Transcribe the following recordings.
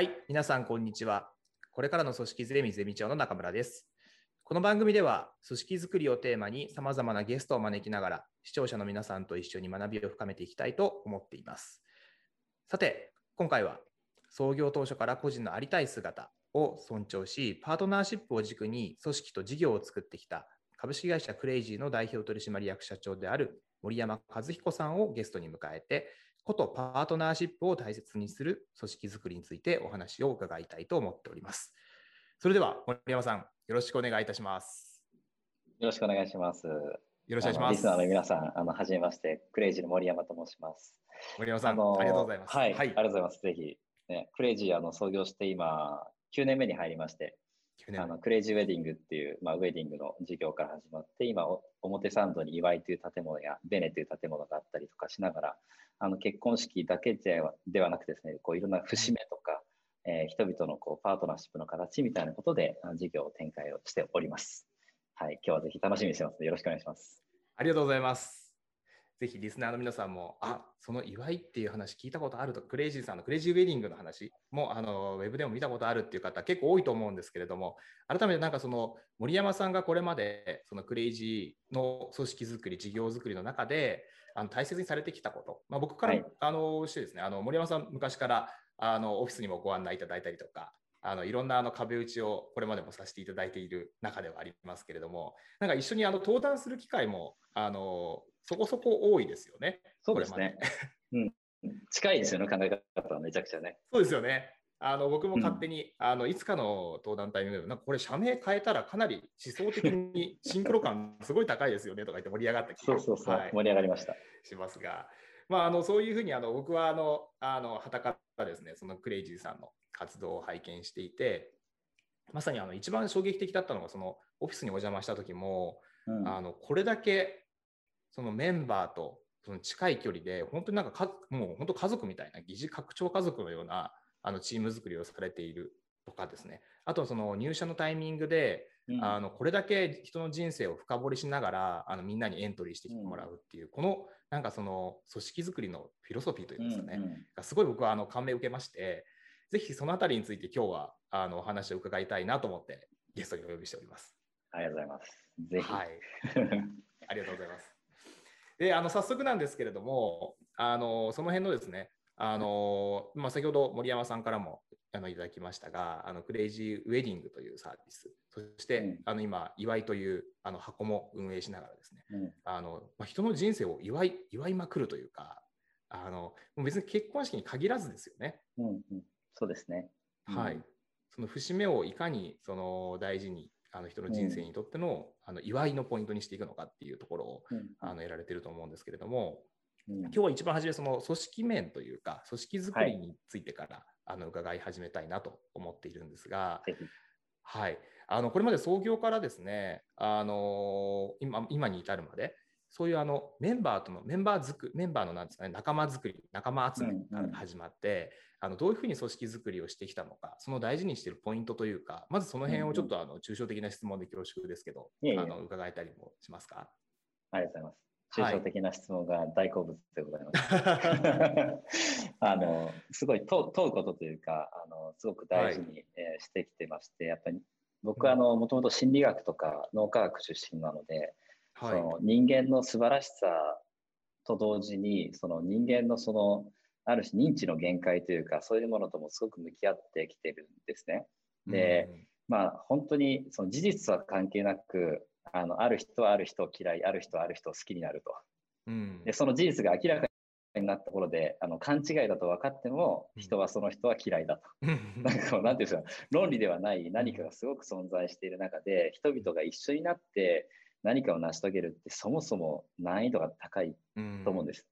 はい、皆さん、こんにちは。これからの組織ゼミゼミ長の中村です。この番組では、組織づくりをテーマに様々なゲストを招きながら、視聴者の皆さんと一緒に学びを深めていきたいと思っています。さて、今回は、創業当初から個人のありたい姿を尊重し、パートナーシップを軸に組織と事業を作ってきた株式会社クレイジーの代表取締役社長である森山和彦さんをゲストに迎えて、ことパートナーシップを大切にする組織づくりについてお話を伺いたいと思っております。それでは森山さん、よろしくお願いいたします。よろしくお願いします。よよろしくお願いします。リスナーの皆さん、あの、はじめまして、クレイジーの森山と申します。森山さん、のありがとうございます。はい、ありがとうございます。ぜひ、ね、クレイジー、あの、創業して今、9年目に入りまして、9年あのクレイジーウェディングっていう、まあ、ウェディングの事業から始まって、今、お表参道に祝いという建物やベネという建物があったりとかしながら、あの結婚式だけではではなくてですね、こういろんな節目とか、えー人々のこうパートナーシップの形みたいなことで事業を展開をしております。はい、今日はぜひ楽しみにしてますので、よろしくお願いします。ありがとうございます。ぜひリスナーの皆さんも、あその祝いっていう話聞いたことあると、クレイジーさんのクレイジーウェディングの話もあのウェブでも見たことあるっていう方結構多いと思うんですけれども、改めてなんかその森山さんがこれまでそのクレイジーの組織づくり、事業づくりの中であの大切にされてきたこと、まあ、僕から、はい。あのしてですね、あの森山さん昔からあのオフィスにもご案内いただいたりとか、あのいろんなあの壁打ちをこれまでもさせていただいている中ではありますけれども、なんか一緒にあの登壇する機会もあのそこそこ多いですよね。そうですね。うん、近いですよね、考え方はめちゃくちゃね。そうですよね。あの僕も勝手に、あのいつかの登壇タイミングで、なんかこれ社名変えたらかなり思想的にシンクロ感すごい高いですよねとか言って盛り上がった気がそうそうそう、はい盛り上がりました。しますが、まあ、あのそういうふうにあの僕はあのあのはたからですねそのクレイジーさんの活動を拝見していてまさにあの一番衝撃的だったのがそのオフィスにお邪魔した時も、うんあのこれだけそのメンバーとその近い距離で本当になんかかもう本当家族みたいな疑似拡張家族のようなあのチーム作りをされているとかですねあとその入社のタイミングでうんあのこれだけ人の人生を深掘りしながらあのみんなにエントリーしてきてもらうっていう、このなんかその組織づくりのフィロソフィーというんですかね、うんうんがすごい僕はあの感銘を受けまして、ぜひそのあたりについて今日はあのお話を伺いたいなと思ってゲストにお呼びしております。ありがとうございます。ぜひ。はい、ありがとうございます。で、あの早速なんですけれども、あのその辺のですね、あのまあ、先ほど森山さんからもあのいただきましたが、あのクレイジーウェディングというサービス、そして、うん。あの今、祝いというあの箱も運営しながらですね、うん。あのまあ、人の人生を祝い祝いまくるというか、あのもう別に結婚式に限らずですよね。うんうん、そうですね。はい。うん、その節目をいかにその大事にあの人の人生にとっての,、あの祝いのポイントにしていくのかっていうところをうん。あのやられてると思うんですけれども、うん。今日は一番初めその組織面というか組織づくりについてから、あの伺い始めたいなと思っているんですが、ぜひ。はい、あのこれまで創業からですね、あの今今に至るまでそういうあのメンバーとのメンバーづくメンバーのなんですかね仲間づくり仲間集めから始まって、あのどういうふうに組織づくりをしてきたのかその大事にしているポイントというかまずその辺をちょっとあの抽象的な質問で恐縮ですけど、あの伺えたりもしますか？ありがとうございます。はい。抽象的な質問が大好物でございます。あのすごい問問うことというかあのすごく大事に、えーしてきてましてやっぱり僕はあのもともと心理学とか脳科学出身なので、そはいの人間の素晴らしさと同時にその人間のそのある種認知の限界というかそういうものともすごく向き合ってきてるんですね。でまあ本当にその事実は関係なくあのある人はある人を嫌いある人はある人を好きになると。うんうんでその事実が明らかになったところであの勘違いだと分かってもうん人はその人は嫌いだと。うんなんかていうんですか論理ではない何かがすごく存在している中で人々が一緒になって何かを成し遂げるってそもそも難易度が高いうんと思うんです。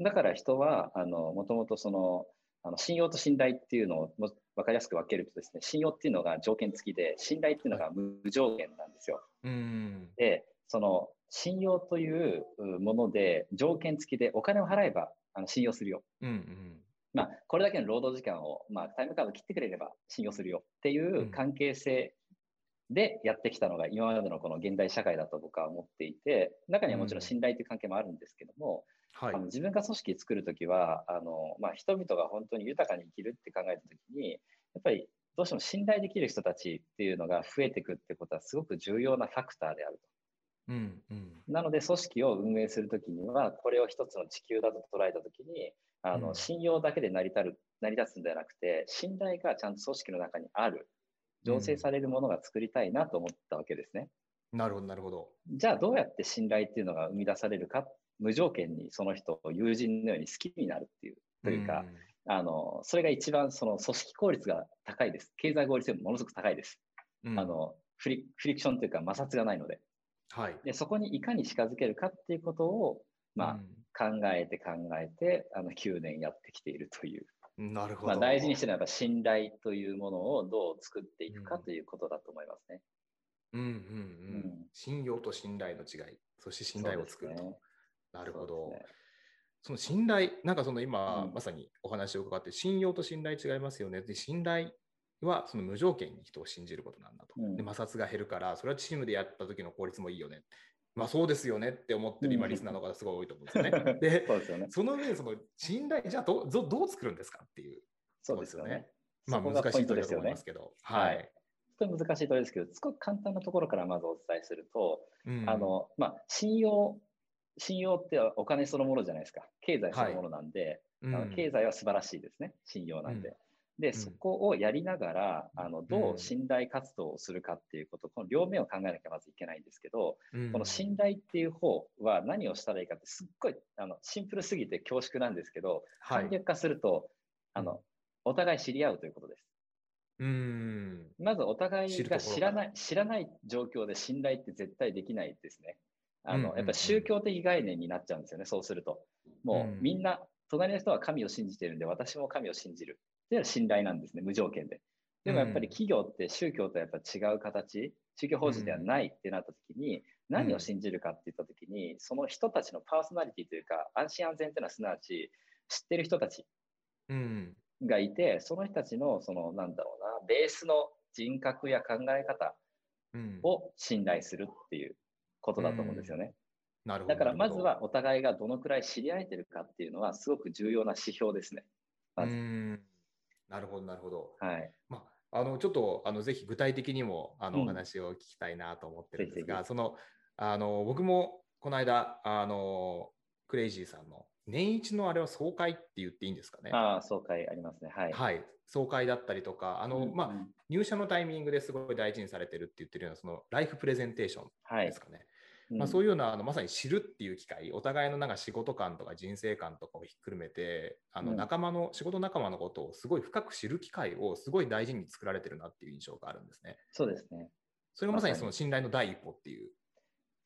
だから人はあのもともとそのあの信用と信頼っていうのをも分かりやすく分けるとですね信用っていうのが条件付きで信頼っていうのが無条件なんですよ。うんでその信用というもので条件付きでお金を払えばあの信用するよ。うんうんまあ、これだけの労働時間を、まあ、タイムカード切ってくれれば信用するよっていう関係性でやってきたのが今までのこの現代社会だと僕は思っていて中にはもちろん信頼という関係もあるんですけども、はい。あの自分が組織作るときはあの、まあ、人々が本当に豊かに生きるって考えたときにっぱりどうしても信頼できる人たちっていうのが増えていくってことはすごく重要なファクターであると。うんうん、なので、組織を運営するときには、これを一つの地球だと捉えたときに、あの、うん。信用だけで成り立る成り立つんではなくて、信頼がちゃんと組織の中にある、醸成されるものが作りたいなと思ったわけですね。なるほど、なるほど。じゃあ、どうやって信頼っていうのが生み出されるか、無条件にその人を友人のように好きになるっていう、というか、あの、それが一番その組織効率が高いです。経済合理性もものすごく高いです。うん、あのフリ、フリクションというか摩擦がないので。はい。で、そこにいかに近づけるかっていうことを、まあ、考えて考えて、あの、9年やってきているという。うん、なるほど。まあ、大事にしてるのはやっぱ信頼というものをどう作っていくかということだと思いますね。うんうんうん。うん信用と信頼の違い、そして信頼を作ると。ねなるほど。その信頼、なんかその今、うんまさにお話を伺って、信用と信頼違いますよね。で、信頼はその無条件に人を信じることなんだと。うんで、摩擦が減るから、それはチームでやった時の効率もいいよね。まあそうですよねって思ってる今、うんリスナーの方すごい多いと思うんですよね。で、そうですよね。その上でその信頼、じゃあどうどうどう作るんですかっていう。そうですよね。まあ難しいと思いますけど。ははいい。ちょっと難しいところですけど、すごく簡単なところからまずお伝えすると、うんあ、の、まあ、信用、信用ってお金そのものじゃないですか。経済そのものなんで、うんあの経済は素晴らしいですね。信用なんで。で、んそこをやりながら、あの、どう信頼活動をするかっていうこと、この両面を考えなきゃまずいけないんですけど、うんこの信頼っていう方は何をしたらいいかって、すっごい、あの、シンプルすぎて恐縮なんですけど、はい簡略化すると、あの、お互い知り合うということです。うん。まずお互いが知らない、知らない状況で信頼って絶対できないですね。あの、やっぱ宗教的概念になっちゃうんですよね、そうすると。もうんうみんな、隣の人は神を信じてるんで、私も神を信じる。っていうのは信頼なんですね、無条件で。でもやっぱりうん企業って宗教とやっぱ違う形、宗教法人ではないってなった時に、何を信じるかって言った時に、その人たちのパーソナリティというか、安心安全っていうのはすなわち、知ってる人たちうん。がいて、その人たちの、その、なんだろうな、ベースの人格や考え方うん。を信頼するっていうことだと思うんですよね。なるほど。だからまずはお互いがどのくらい知り合えてるかっていうのはすごく重要な指標ですね。まずうん。なるほど、なるほど。はい。まあ、あのちょっとあのぜひ具体的にもあのうんお話を聞きたいなと思ってるんですが、そのあの僕もこの間あのクレイジーさんの年一のあれは総会って言っていいんですかね？ああ、総会ありますね。はい。はい、総会だったりとかあの、うんまあ、うん入社のタイミングですごい大事にされてるって言ってるようなそのライフプレゼンテーションはいですかね。まあ、そういいうようなあのまさに知るっていう機会、お互いのなんか仕事観とか人生観とかをひっくるめて、あのうん仲間の、仕事仲間のことをすごい深く知る機会をすごい大事に作られてるなっていう印象があるんですね。そうですね。それがまさにその信頼の第一歩っていう。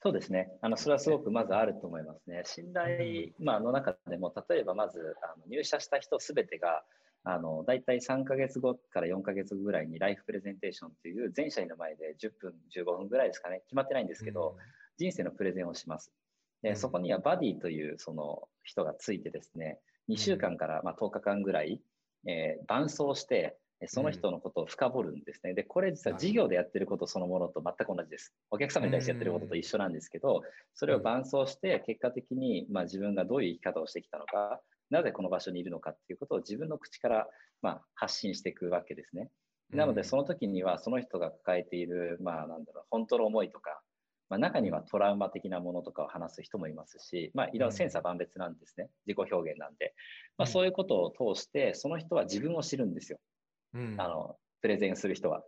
そうですね。あの、それはすごくまずあると思いますね。信頼、まあ、の中でも、例えばまず、あの入社した人すべてが、あの、大体3ヶ月後から4ヶ月後ぐらいにライフプレゼンテーションっていう全社員の前で10分、15分ぐらいですかね。決まってないんですけど、人生のプレゼンをします。で、うんそこにはバディというその人がついてですね、2週間からまあ10日間ぐらい、えー伴走して、えその人のことを深掘るんですね。で、これ実は事業でやってることそのものと全く同じです。お客様に対してやってることと一緒なんですけど、それを伴走して結果的にまあ自分がどういう生き方をしてきたのか、なぜこの場所にいるのかっていうことを自分の口からまあ発信していくわけですね。なので、その、の時には、その人が抱えている、まあ、なんだろう、本当の思いとか、まあ、中にはトラウマ的なものとかを話す人もいますし、まあ、いろいろ千差万別なんですね。自己表現なんで。まあ、うんそういうことを通して、その人は自分を知るんですよ。うんあの、プレゼンする人は。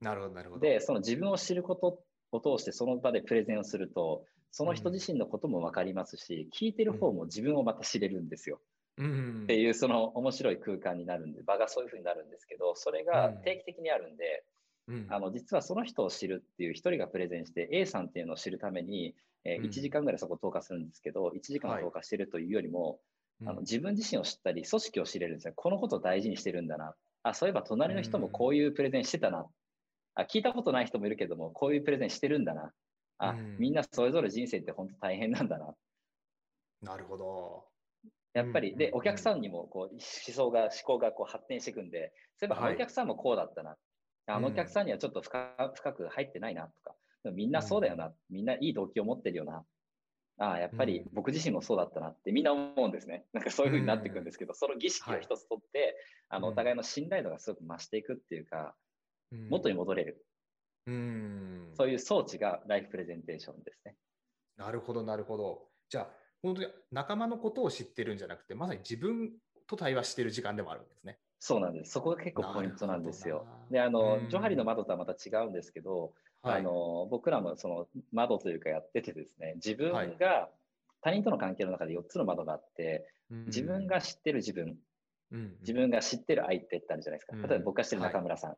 なるほど、なるほど。で、その自分を知ることを通して、その場でプレゼンをすると、その人自身のことも分かりますし、聞いてる方も自分をまた知れるんですよ。うん、っていうその面白い空間になるんで、場がそういうふうになるんですけど、それが定期的にあるんで、うん、あの実はその人を知るっていう一人がプレゼンして A さんっていうのを知るために、えーうん1時間ぐらいそこ投下するんですけど、1時間はい投下してるというよりも、うんあの自分自身を知ったり組織を知れるんですよ。このことを大事にしてるんだな。あ、そういえば隣の人もこういうプレゼンしてたな。あ、聞いたことない人もいるけども、こういうプレゼンしてるんだな。あ、うんみんなそれぞれ人生って本当大変なんだな。なるほど。やっぱり、で、うんうんお客さんにもこう思想が、思考がこう発展していくんで、そういえばお客さんもこうだったな。あのうんお客さんにはちょっと深深く入ってないなとか、みんなそうだよな、みんないい動機を持ってるよな。ああ、やっぱり僕自身もそうだったなってみんな思うんですね。なんかそういうふうになっていくんですけど、その儀式を一つとって、あのうんお互いの信頼度がすごく増していくっていうか、うん元に戻れる、うん。そういう装置がライフプレゼンテーションですね。なるほど、なるほど。じゃあ、本当に仲間のことを知ってるんじゃなくて、まさに自分と対話してる時間でもあるんですね。そうなんです。そこが結構ポイントなんですよで、あの、うんジョハリの窓とはまた違うんですけど、はい。あの僕らもその窓というかやっててですね、自分はいが他人との関係の中で4つの窓があって、うん自分が知ってる自分、うん自分が知ってる相手ってあるじゃないですか。うん例えば僕が知ってる中村さん。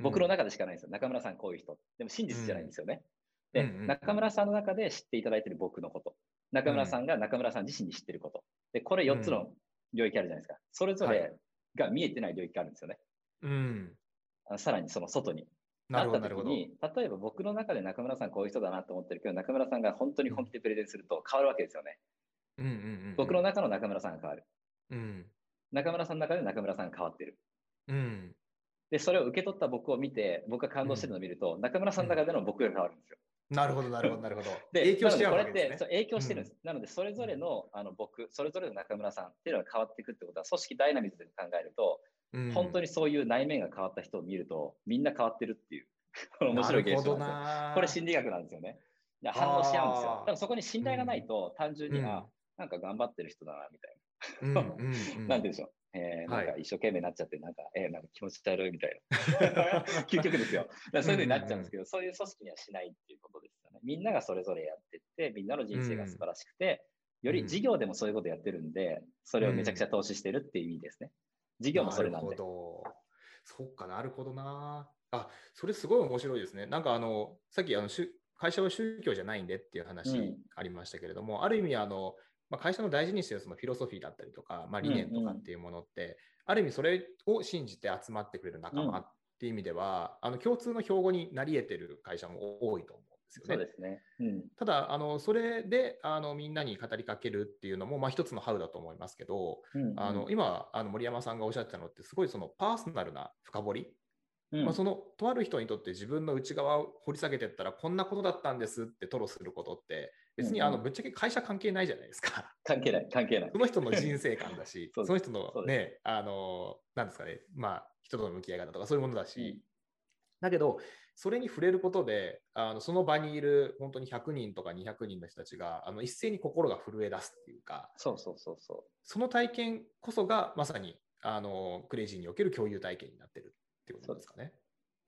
僕の中でしかないんですよ。中村さんこういう人。でも真実じゃないんですよね。で、中村さんの中で知っていただいている僕のこと。中村さんが中村さん自身に知ってること。で、これ4つの領域あるじゃないですか。それぞはれが見えてない領域があるんですよね。うん。あのさらにその外に。なった。時に、例えば僕の中で中村さんこういう人だなと思ってるけど、中村さんが本当に本気でプレゼンすると変わるわけですよね。うんうんうん。僕の中の中村さんが変わる。うん。中村さんの中で中村さんが変わってる。うん。で、それを受け取った僕を見て、僕が感動してるのを見ると、中村さんの中での僕が変わるんですよ。なるほど、なるほど、なるほど。で、影響してわけですね。影響してるんです。なので、それぞれのあの僕、それぞれの中村さんっていうのが変わっていくってことは、組織ダイナミズムで考えると、うん本当にそういう内面が変わった人を見ると、みんな変わってるっていう、こ の面白い現象なんですよ。なこれ心理学なんですよね。で反応し合うんですよあー。ただそこに信頼がないと、単純に、うんあ、なんか頑張ってる人だな、みたいうんうんうんな。なんてでしょう。えー、はいなんか一生懸命になっちゃって、なんか、えーなんか気持ち悪いみたいな。究極ですよ。そういうふうになっちゃうんですけど、そういう組織にはしないっていうことですよね。みんながそれぞれやってって、みんなの人生が素晴らしくて、より事業でもそういうことやってるんで、それをめちゃくちゃ投資してるっていう意味ですね。事業もそれなんで。るほど。そっかなるほどな。あ、それすごい面白いですね。なんかあの、さっきあの、会社は宗教じゃないんでっていううん話ありましたけれども、ある意味あの、まあ、会社の大事にしているそのフィロソフィーだったりとか、まあ、理念とかっていうものって、ある意味それを信じて集まってくれる仲間っていう意味では、あの共通の標語になり得てる会社も多いと思うんですよね。そうですね。うん。ただあの、それであのみんなに語りかけるっていうのも、まあ、一つのハウだと思いますけど、うんあの今あの森山さんがおっしゃってたのってすごいそのパーソナルな深掘り、うんまあ、そのとある人にとって自分の内側を掘り下げていったらこんなことだったんですって吐露することって別にあのぶっちゃけ会社関係ないじゃないですか。関係ない、関係ないそ。の人の人生観だし その人のねあのなんですかねまあ人との向き合い方とかそういうものだし、うんだけどそれに触れることであのその場にいる本当に100人とか200人の人たちがあの一斉に心が震え出すっていうかそうそうそうそその体験こそがまさにあのクレイジーにおける共有体験になってるっていうことですかね。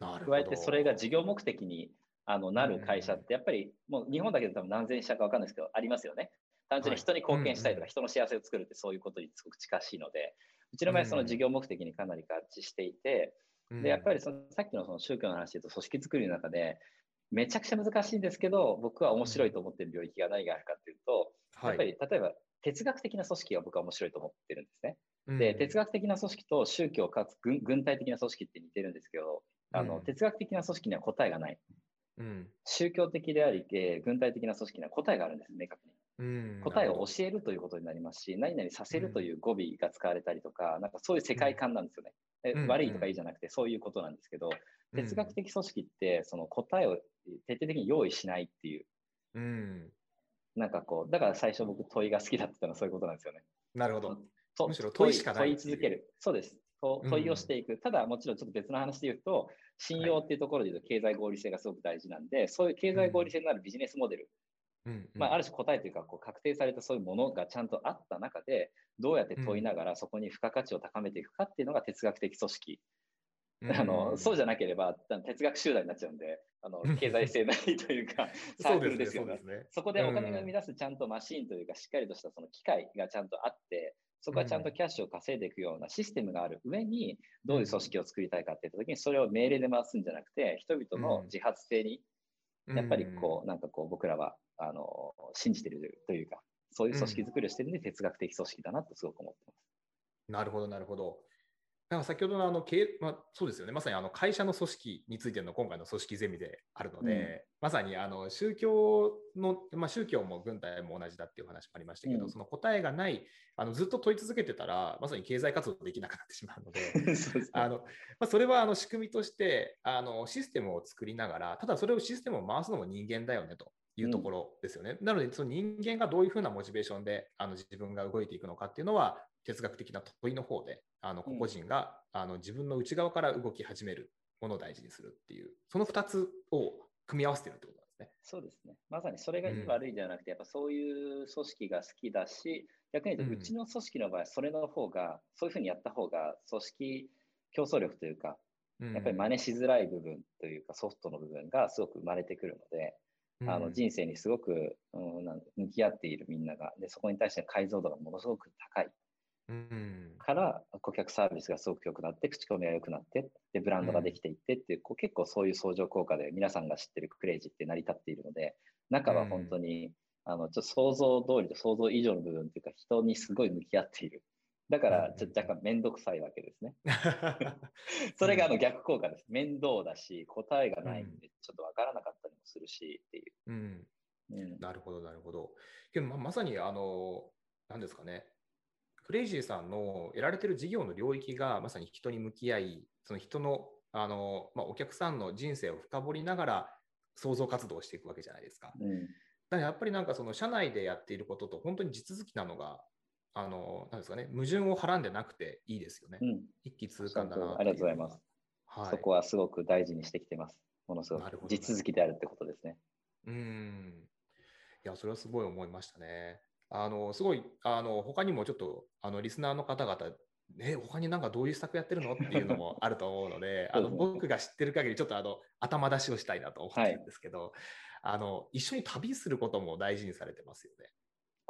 なるう。ほど加えてそれが事業目的にあのなる会社って、やっぱりもう日本だけで多分何千社か分かんないですけど、ありますよね。単純に人に貢献したいとか、はい人の幸せを作るってそういうことにすごく近しいので、うちの場合、その事業目的にかなり合致していて、でやっぱりそのさっきのその宗教の話で言うと、組織作りの中で、めちゃくちゃ難しいんですけど、僕は面白いと思っている領域が何があるかっていうと、やっぱり例えば哲学的な組織が僕は面白いと思ってるんですね。で、哲学的な組織と宗教かつ軍軍隊的な組織って似てるんですけど、あのうん。哲学的な組織には答えがない。うん宗教的であり、えー軍隊的な組織には答えがあるんです、明確に。うん答えを教えるということになりますし、何々させるという語尾が使われたりとか、なんかそういう世界観なんですよね。えうん悪いとかいいじゃなくて、そういうことなんですけど、ど哲学的組織って、その答えを徹底的に用意しないっていう、うんなんかこう、だから最初僕問いが好きだったのはそういうことなんですよね。なるほど。とむしろ問いしかない問い続ける。そうです。と問いをしていく。ただ、もちろんちょっと別の話で言うと、信用っていうところで言うと、経済合理性がすごく大事なんで、そういう経済合理性のあるビジネスモデル、うん。まあ、ある種答えというか、こう確定されたそういうものがちゃんとあった中で、どうやって問いながらそこに付加価値を高めていくかっていうのが哲学的組織。あのそうじゃなければ、哲学集団になっちゃうんで、あのうん。経済性ないというか、サークルですよね。ね。そこでお金が生み出すちゃんとマシーンというか、しっかりとしたその機械がちゃんとあって、そこはちゃんとキャッシュを稼いでいくようなシステムがある上に、どういう組織を作りたいかっていったときに、それを命令で回すんじゃなくて、人々の自発性に、やっぱりこう、なんかこう、僕らは、あの、信じてるというか、そういう組織作りをしてるんで、哲学的組織だなとすごく思ってます。うん。なるほど、なるほど。だから先ほどのあの経、まあ、そうですよね、まさにあの会社の組織についての今回の組織ゼミであるので、うん。まさにあの宗教の、まあ、宗教も軍隊も同じだっていう話もありましたけど、うん。その答えがないあの、ずっと問い続けてたら、まさに経済活動できなくなってしまうので、そあのまあ、それはあの仕組みとしてあのシステムを作りながら、ただそれをシステムを回すのも人間だよねと。いうところですよね。なので、その人間がどういうふうなモチベーションであの自分が動いていくのかっていうのは、哲学的な問いの方で、あの個々人が、あの自分の内側から動き始めるものを大事にするっていう、その2つを組み合わせてるってことなんですね。そうですね。まさにそれがいい悪いではなくて、やっぱそういう組織が好きだし、逆に言うと、うちの組織の場合、それの方が、そういうふうにやった方が、組織競争力というか、やっぱり真似しづらい部分というか、ソフトの部分がすごく生まれてくるので、あの人生にすごく、うん、向き合っているみんながで、そこに対しての解像度がものすごく高い。から顧客サービスがすごく良くなって口コミが良くなってでブランドができていってっていう、こう結構そういう相乗効果で皆さんが知ってるクレイジーって成り立っているので中は本当に、あのちょっと想像通りと想像以上の部分っていうか人にすごい向き合っている。だからちょっと若干面倒くさいわけですね。それがあの逆効果です。面倒だし答えがないんでちょっと分からなかっするしっていう、うん。うん、なるほどなるほど。けどままさにあの何ですかね。クレイジーさんのやられてる事業の領域がまさに人に向き合い、その人のあの、まあ、お客さんの人生を深掘りながら創造活動をしていくわけじゃないですか。うん、だからやっぱりなんかその社内でやっていることと本当に地続きなのが、あのなんですかね、矛盾をはらんでなくていいですよね。うん、一気通貫だなありがとうございます。はい、そこはすごく大事にしてきてます。ものすごく地続きであるってことですね。うん。いや、それはすごい思いましたね。あのすごいあの他にもちょっとあのリスナーの方々ね、他になんかどういう施策やってるのっていうのも あると思うので、あの僕が知ってる限りちょっとあの頭出しをしたいなと思ってるんですけど、はい、あの一緒に旅することも大事にされてますよね。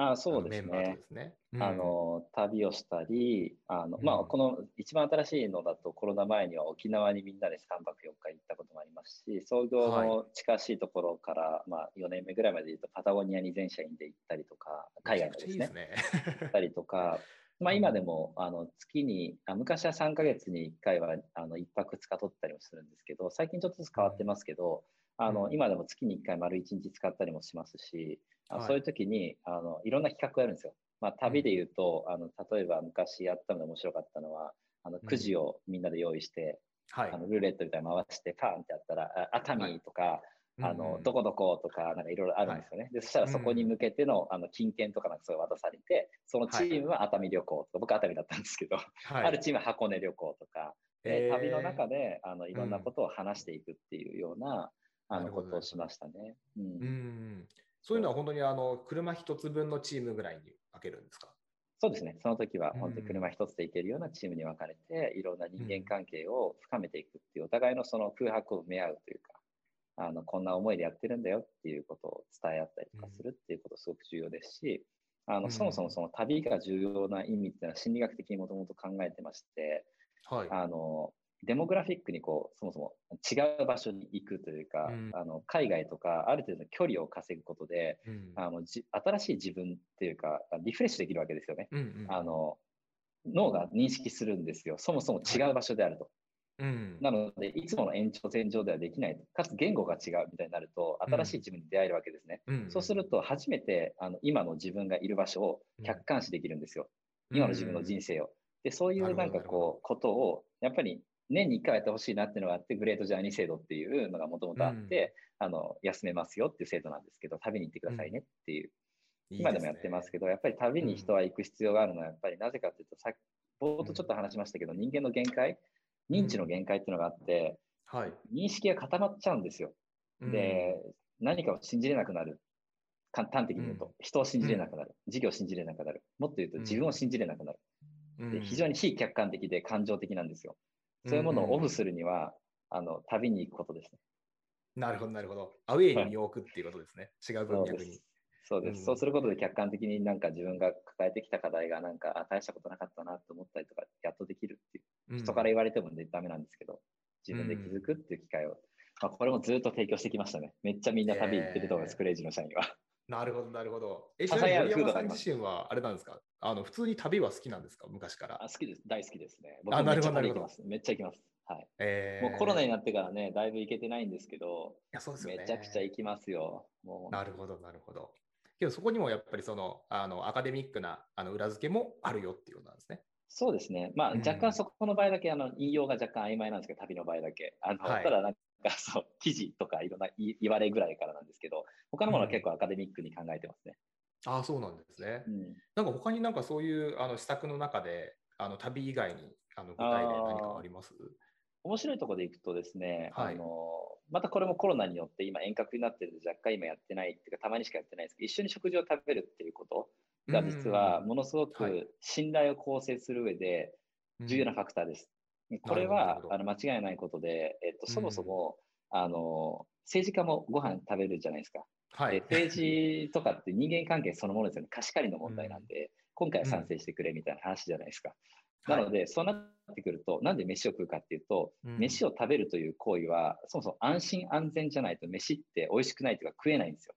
あそうですね。すね。うん、あの旅をしたり、あの、うん、まあ、この一番新しいのだと、コロナ前には沖縄にみんなで3泊4日行ったこともありますし、創業の近しいところから、はい、まあ、4年目ぐらいまで言うと、パタゴニアに全社員で行ったりとか、海外のですね、いいね。行ったりとか、まあ、今でもあの月にあ、昔は3か月に1回はあの1泊2日取ったりもするんですけど、最近ちょっとずつ変わってますけど、あの今でも月に1回丸1日使ったりもしますし、はい、そういう時にあのいろんな企画をやるんですよ。まあ、旅で言うと、うん、あの例えば昔やったので面白かったのはあのくじをみんなで用意して、うん、あのルーレットみたいに回してパーンってやったら熱海とか、はいあの、どこどことか、なんかいろいろあるんですよね。はい、で、そしたらそこに向けての、あの、金券とかなんかそう渡されて、そのチームは熱海旅行とか、僕熱海だったんですけど、はい、あるチームは箱根旅行とか、で旅の中で、あの、いろんなことを話していくっていうような、うん、あの、ことをしましたね。うん。うんそういうのは本当にあの車一つ分のチームぐらいに分けるんですか？そうですね、その時は本当に車一つで行けるようなチームに分かれて、いろんな人間関係を深めていくっていう、お互いのその空白を埋め合うというか、あのこんな思いでやってるんだよっていうことを伝え合ったりとかするっていうことすごく重要ですし、あのそもそもその旅が重要な意味っていうのは心理学的にもともと考えてまして、はい、あのデモグラフィックにこうそもそも違う場所に行くというか、うん、あの海外とかある程度の距離を稼ぐことで、うん、あのじ新しい自分っていうかリフレッシュできるわけですよね、うんうん、あの脳が認識するんですよ。そもそも違う場所であると、はい、なのでいつもの延長線上ではできない。かつ言語が違うみたいになると新しい自分に出会えるわけですね、そうすると初めてあの今の自分がいる場所を客観視できるんですよ、今の自分の人生を。でそういうなんかこうことをやっぱり年に1回やってほしいなっていうのがあって、グレートジャーニー制度っていうのがもともとあって、うん、あの休めますよっていう制度なんですけど、旅に行ってくださいねっていう、うん、今でもやってますけど、やっぱり旅に人は行く必要があるのは、やっぱりなぜかっていうと、さっき冒頭ちょっと話しましたけど、人間の限界、認知の限界っていうのがあって、はい、認識が固まっちゃうんですよ。で、何かを信じれなくなる。簡単的に言うと、人を信じれなくなる。事業を信じれなくなる。もっと言うと自分を信じれなくなる。で非常に非客観的で感情的なんですよ。そういうものをオフするには、あの旅に行くことですね。なるほど、なるほど。アウェイに身を置くっていうことですね。はい、違う文脈に。そうです、うん、そうすることで客観的になんか自分が抱えてきた課題がなんか、あ、大したことなかったなと思ったりとか、やっとできるっていう。人から言われても、ね、ダメなんですけど、自分で気づくっていう機会を、まあ、これもずっと提供してきましたね。めっちゃみんな旅行ってると思います、クレイジーの社員は。なるほど、なるほど。え、ちなみに森山さん自身はあれなんですか？あの普通に旅は好きなんですか？昔から。あ好きです。大好きですね。僕めっちゃ行きます。めっちゃ行きます。はい。えー、もうコロナになってからね、だいぶ行けてないんですけど、いやそうですよ、ね、めちゃくちゃ行きますよ。もうなるほど、なるほど。けどそこにもやっぱりそのあのアカデミックなあの裏付けもあるよっていうことなんですね。そうですね。まあ、若干そこの場合だけ、あの引用が若干曖昧なんですけど、旅の場合だけ。あの、はい、ただなんかかそう記事とかいろんな言われぐらいからなんですけど、他のものは結構アカデミックに考えてますね。ああ、そうなんですね。うん、なんか他になんかそういうあの施策の中で、あの旅以外にあの具体例何かあります？面白いところでいくとですね、はい、あのまたこれもコロナによって今遠隔になってるので若干今やってないっていうかたまにしかやってないですけど一緒に食事を食べるっていうことが実はものすごく信頼を構成する上で重要なファクターです。これはあの間違いないことで、えっと、そもそも、あの政治家もご飯食べるじゃないですか。はい、政治とかって人間関係そのものですよね。貸し借りの問題なんで、今回は賛成してくれみたいな話じゃないですか。なので、そうなってくると、なんで飯を食うかっていうと、うん、飯を食べるという行為は、そもそも安心安全じゃないと飯って美味しくないというか食えないんですよ。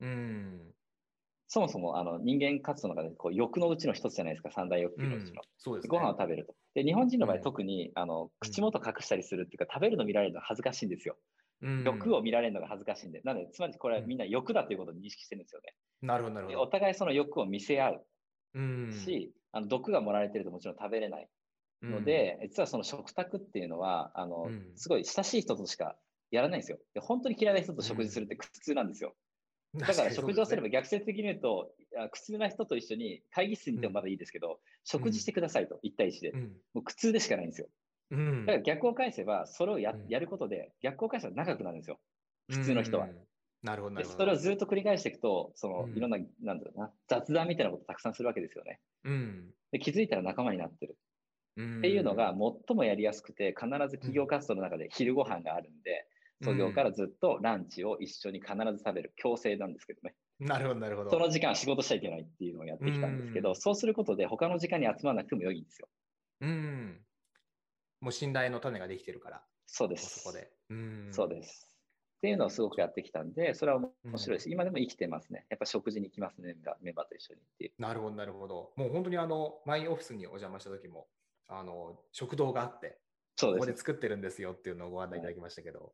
うん、そもそもあの人間活動の中でこう欲のうちの一つじゃないですか、三大欲求のうちの。うん、そうです、ね、ご飯を食べると。で、日本人の場合、特にあの口元隠したりするっていうか、食べるの見られるの恥ずかしいんですよ。欲を見られるのが恥ずかしいんで、なので、つまりこれはみんな欲だということを認識してるんですよね。なるほど、なるほど。お互いその欲を見せ合う。うん、し、あの毒が盛られてるともちろん食べれないので、うん、実はその食卓っていうのはあの、うん、すごい親しい人としかやらないんですよ。本当に嫌いな人と食事するって苦痛なんですよ。だから食事をすれば逆説的に言うと、苦痛な人と一緒に会議室にいてもまだいいですけど、食事してくださいと、1対1で、もう苦痛でしかないんですよ。だから逆を返せば、それをや,、やることで、逆を返せば長くなるんですよ。普通の人は。なるほどでそれをずっと繰り返していくと、その、いろんな、なんだろうな、雑談みたいなことたくさんするわけですよね。うん、で気づいたら仲間になってる。っていうのが最もやりやすくて、必ず企業活動の中で昼ご飯があるんで、創業からずっとランチを一緒に必ず食べる、強制なんですけどね。なるほど、なるほど。その時間は仕事しちゃいけないっていうのをやってきたんですけど、そうすることで他の時間に集まらなくても良いんですよ。うん。もう信頼の種ができてるから。そうです。そこで。うん。そうです。っていうのをすごくやってきたんで、それは面白いし、うん、今でも生きてますね。やっぱ食事に行きますね、メンバーと一緒にっていう。なるほど、なるほど。もう本当にあの、マイオフィスにお邪魔した時も、あの、食堂があって、そうですここで作ってるんですよっていうのをご案内いただきましたけど、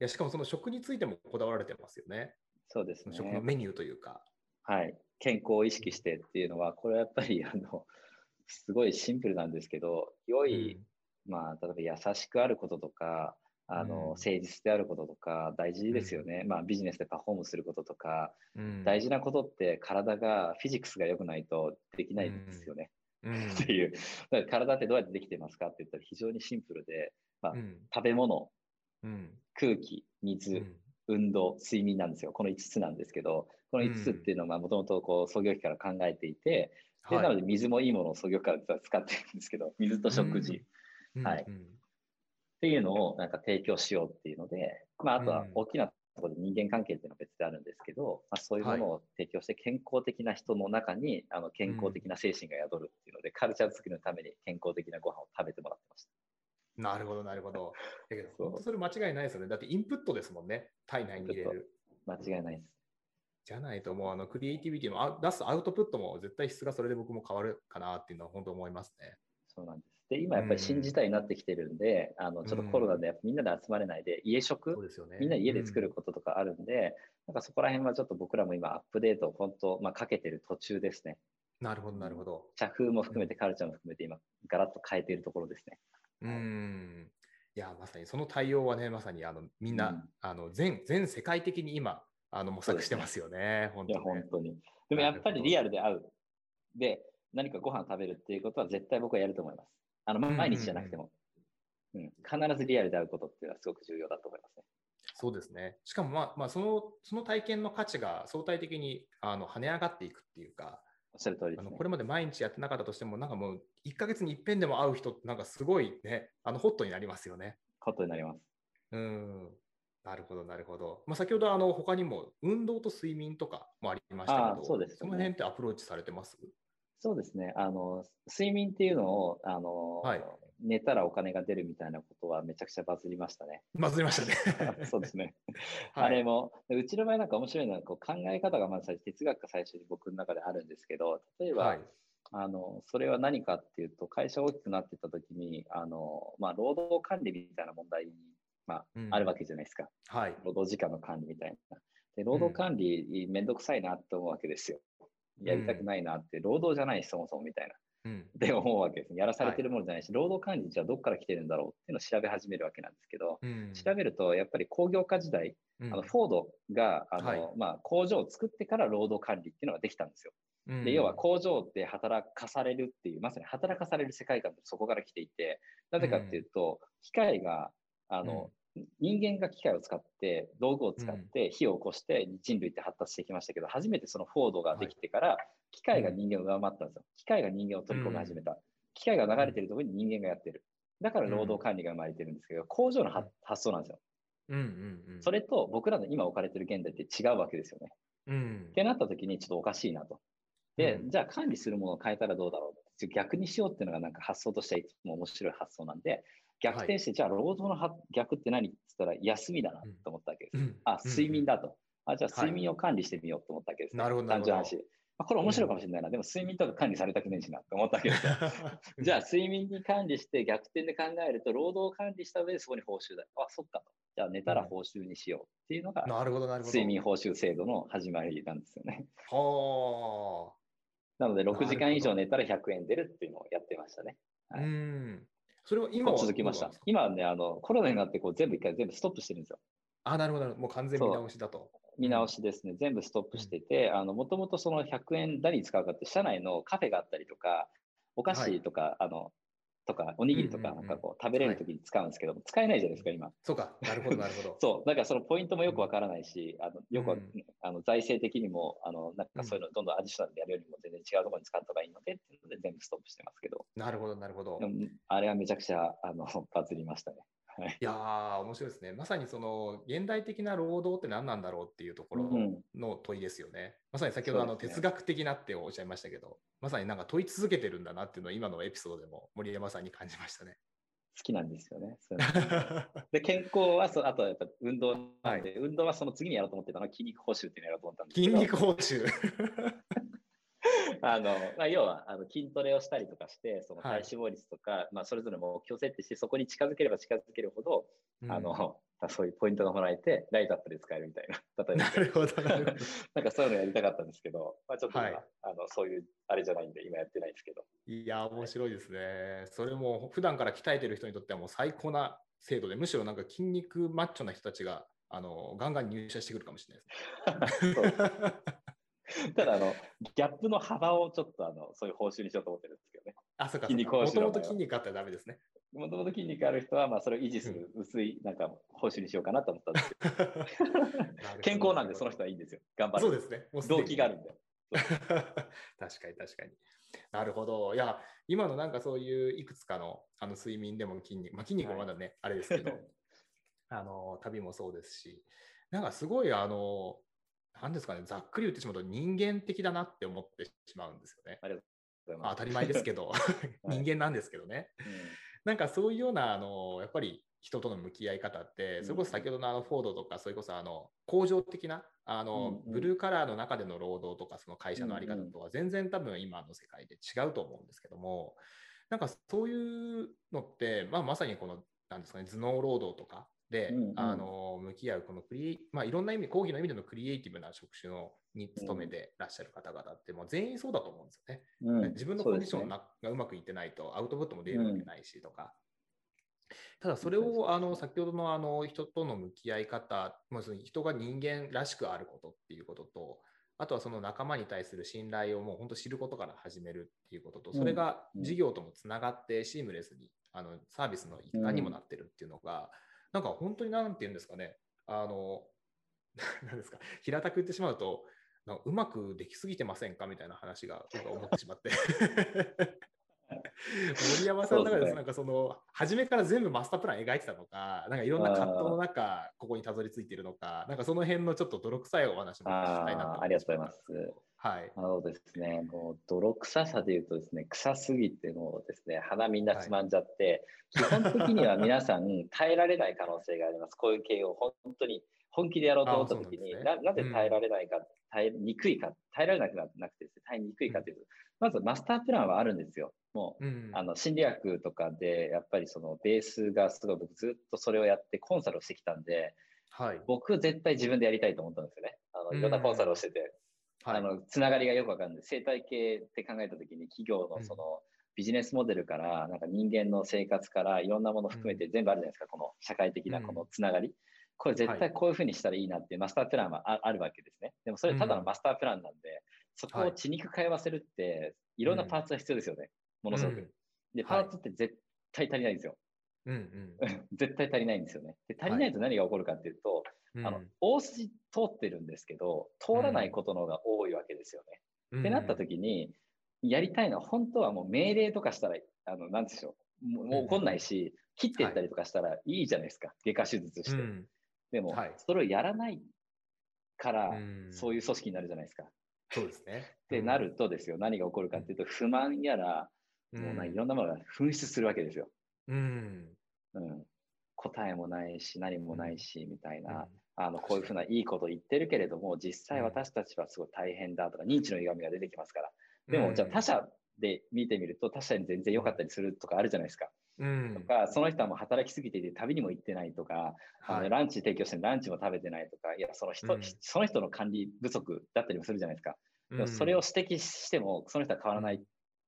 やしかもその食についてもこだわられてますよね。そうですね。食のメニューというか。はい。健康を意識してっていうのは、これはやっぱり、あの、すごいシンプルなんですけど、良い、うん、まあ、例えば優しくあることとか、あの、うん、誠実であることとか大事ですよね、うん、まあ、ビジネスでパフォームすることとか、うん、大事なことって体がフィジックスが良くないとできないんですよね。っていう体ってどうやってできてますかって言ったら非常にシンプルで、まあ食べ物、空気水、運動睡眠なんですよ。この5つなんですけどこの5つっていうのはもともと創業期から考えていて、でなので水もいいものを創業から使ってるんですけど水と食事、はい、っていうのをなんか提供しようっていうので、まあ、あとは大きなところで人間関係っていうのは別であるんですけど、まあ、そういうものを提供して健康的な人の中にあの健康的な精神が宿るっていうので、カルチャー作りのために健康的なご飯を食べてもらってました。なるほど、なるほど。だけど、本当それ間違いないですよね。だってインプットですもんね、体内に入れる。間違いないです。じゃないと、もうあのクリエイティビティの出すアウトプットも絶対質がそれで僕も変わるかなっていうのは本当思いますね。そうなんです。で、今やっぱり新時代になってきてるんで、うん、あの、ちょっとコロナでみんなで集まれないで、家食、ね、みんな家で作ることとかあるんで、うん、なんかそこら辺はちょっと僕らも今アップデートを本当、まあ、かけてる途中ですね。なるほど、なるほど。社風も含めて、カルチャーも含めて今、ガラッと変えているところですね。うん。いや、まさにその対応はね、まさにあのみんな、うん、あの全全世界的に今、あの模索してますよね、ね本当に、本当に。でもやっぱりリアルで会う。で、何かご飯食べるっていうことは絶対僕はやると思います。あの毎日じゃなくても、うん、うん、必ずリアルで会うことっていうのはすごく重要だと思いますね。そうですね。しかも、まあ、まあ、その、その体験の価値が相対的にあの跳ね上がっていくっていうか、おっしゃる通り、ね、あのこれまで毎日やってなかったとしても、なんかもう1か月に一遍でも会う人って、なんかすごいね、あのホットになりますよね。ホットになります。うん。なるほど、なるほど。まあ、先ほど、あの、他にも運動と睡眠とかもありましたけど、そうです、ね、その辺ってアプローチされてます？そうですね。あの、睡眠っていうのを、あの、はい、寝たらお金が出るみたいなことはめちゃくちゃバズりましたね。バズりましたね。そうですね。はい、あれも、うちの場合なんか面白いのはこう考え方がまず哲学が最初に僕の中であるんですけど、例えば、はい、あのそれは何かっていうと、会社大きくなっていったときに、あのまあ、労働管理みたいな問題に、まあ、うん、あるわけじゃないですか。はい、労働時間の管理みたいな。で労働管理、めんどくさいなって思うわけですよ。やりたくないなって、労働じゃないそもそもみたいな。うん。って思うわけですね。やらされてるものじゃないし、労働管理じゃあどっから来てるんだろうっていうのを調べ始めるわけなんですけど、うん。調べるとやっぱり工業化時代、うんあのフォードがあの、はいまあ、工場を作ってから労働管理っていうのができたんですよ。うんで要は工場で働かされるっていう、まさに働かされる世界観ってそこから来ていて、なぜかっていうと、機械が、あの、人間が機械を使って、道具を使って火を起こして人類って発達してきましたけど、初めてそのフォードができてから、機械が人間を上回ったんですよ。機械が人間を取り込み始めた。機械が流れてるところに人間がやってる。だから労働管理が生まれてるんですけど、工場のは発想なんですよ。うんうんうん。それと僕らの今置かれてる現代って違うわけですよね。うんっ。てなった時にちょっとおかしいなと。で、うんじゃあ管理するものを変えたらどうだろうって逆にしようっていうのがなんか発想としてはいつも面白い発想なんで、逆転して、じゃあ労働のは逆って何って言ったら休みだなと思ったわけです。うんあ、睡眠だ。だと。あ、じゃあ睡眠を管理してみようと思ったわけです、ねなるほど単純話。まあ、これ面白いかもしれないな。でも睡眠とか管理されたくねえしなと思ったわけですよ。じゃあ睡眠に管理して逆転で考えると、労働を管理した上でそこに報酬だ。あ、そっかと。じゃあ寝たら報酬にしようっていうのが、なるほど、なるほど。睡眠報酬制度の始まりなんですよね。はなので、なるほど6時間以上寝たら100円出るっていうのをやってましたね。あ。はいうん。それは今は続きました。今はね、あのコロナになってこう全部一回全部ストップしてるんですよ。あ、なるほど。もう完全見直しだと。見直しですね、全部ストップしてて、もともとその100円何に使うかって、社内のカフェがあったりとか、お菓子とか、あの、とか、おにぎりとか、なんかこう、食べれるときに使うんですけど、使えないじゃないですか、今。そうか。なるほど、なるほど。そう、だからそのポイントもよくわからないし、あのよくあの財政的にも、あのなんかそういうのどんどんアディショナルでやるよりも全然違うところに使った方がいいのでっていうので全部ストップしてますけど、なるほど、なるほど。あれはめちゃくちゃあのバズりましたね。はい。いやー、面白いですね。まさにその現代的な労働って何なんだろうっていうところうんの問いですよね。まさに先ほどあの哲学的なっておっしゃいましたけど、まさになんか問い続けてるんだなっていうのを今のエピソードでも森山さんに感じましたね。好きなんですよね。で健康はそう、あとはやっぱ運動なんで、運動はその次にやろうと思ってたのは筋肉報酬っていうのをやろうと思ったんですけ筋ど、肉報酬。あのまあ、要はあの筋トレをしたりとかして、そのはい体脂肪率とか、まあ、それぞれ目標設定して、そこに近づければ近づけるほど、あのそういうポイントがもらえて、ライトアップで使えるみたいな。例えばなるほど、なるほど。なんかそういうのやりたかったんですけど、まあ、ちょっと今、はいあのそういうあれじゃないんで、今やってないですけど。いや、面白いですね。それも普段から鍛えてる人にとってはもう最高な制度で、むしろなんか筋肉マッチョな人たちがあのガンガン入社してくるかもしれないですね。ただあの、ギャップの幅をちょっとあのそういう報酬にしようと思ってるんですけどね。あ、そうか。筋肉もともと筋肉あったらダメですね。もともと筋肉ある人は、まあ、それを維持する薄いなんか報酬にしようかなと思ったんですけど、健康なんでその人はいいんですよ。頑張る。そうですね。もう動機があるんで。確かに確かに。なるほど。いや、今のなんかそういういくつかのあの睡眠でも筋肉、まあ、筋肉はまだね、あれですけど、あの旅もそうですし、なんかすごい、あの、なんですかね、ざっくり言ってしまうと人間的だなって思ってしまうんですよね。ま。当たり前ですけど、人間なんですけどね。なんかそういうような、あの、やっぱり人との向き合い方って、それこそ先ほどのあのフォードとか、それこそあの工場的なあの、ブルーカラーの中での労働とか、その会社のあり方とは全然多分今の世界で違うと思うんですけども、なんかそういうのって、まあ、まさにこの、なんですかね、頭脳労働とかで、うんうん。あの向き合う、このクリまあ、いろんな意味、講義の意味でのクリエイティブな職種のに勤めてらっしゃる方々って、もう全員そうだと思うんですよね。うん。自分のコンディションながうまくいってないとアウトプットも出るわけないしとか。ただそれをあの先ほどのあの人との向き合い方、まあ、その人が人間らしくあることっていうことと、あとはその仲間に対する信頼をもう本当知ることから始めるっていうことと、それが事業ともつながってシームレスにあのサービスの一環にもなってるっていうのが、なんか本当になんていうんですかね、あの、なんですか、平たく言ってしまうと、なうまくできすぎてませんかみたいな話が僕は思ってしまって。森山さんの中でねなんかその初めから全部マスタープラン描いてたのか、なんかいろんな葛藤の中、ここにたどり着いているのか、なんかその辺のちょっと泥臭いお話も聞きたいなとありがとうございます。はい。そうですね、もう泥臭さで言うとですね、臭すぎてもうですね、鼻みんなつまんじゃって、基本的には皆さん 耐えられない可能性があります。こういう系を本当に本気でやろうと思った時に、ねななぜ耐えられないか、耐えにくいか、耐えられなくななくてですね、耐えにくいかというと、まずマスタープランはあるんですよ。もううんあの心理学とかでやっぱりそのベースがすごい僕ずっとそれをやってコンサルをしてきたんではい。僕絶対自分でやりたいと思ったんですよね。あのいろんなコンサルをしてて、はいあのつながりがよくわかんない生態系って考えた時に企業のその、ビジネスモデルから、なんか人間の生活からいろんなもの含めて全部あるじゃないですか、この社会的なこのつながり。これ絶対こういうふうにしたらいいなっていうマスタープランはああるわけですね。でもそれただのマスタープランなんで、そこを血肉通わせるって、いろんなパーツが必要ですよね。ものすごく。で、パーツって絶対足りないんですよ。うんうん 絶対足りないんですよね。で、足りないと何が起こるかっていうと、うんあの大筋通ってるんですけど、通らないことの方が多いわけですよね。うんってなった時に、やりたいのは本当はもう命令とかしたら、あの、なんでしょう、もう怒んないし、切っていったりとかしたらいいじゃないですか、外科手術して。うんでも、はいそれをやらないから、うんそういう組織になるじゃないですか。っそうですね。てなるとですよ、何が起こるかっていうと、不満やら、うん、もうないろんなものが噴出するわけですよ。うん。うん、答えもないし、何もないし、みたいな。うんあのこういうふうないいこと言ってるけれども、実際私たちはすごい大変だとか、認知の歪みが出てきますから。でも、じゃあ他者で見てみると、他者に全然良かったりするとかあるじゃないですか。うん。とか、その人はもう働きすぎていて旅にも行ってないとか、あはい。のランチ提供してランチも食べてないとか、いや、その人、うん。その人の管理不足だったりもするじゃないですか。でもうんそれを指摘しても、その人は変わらない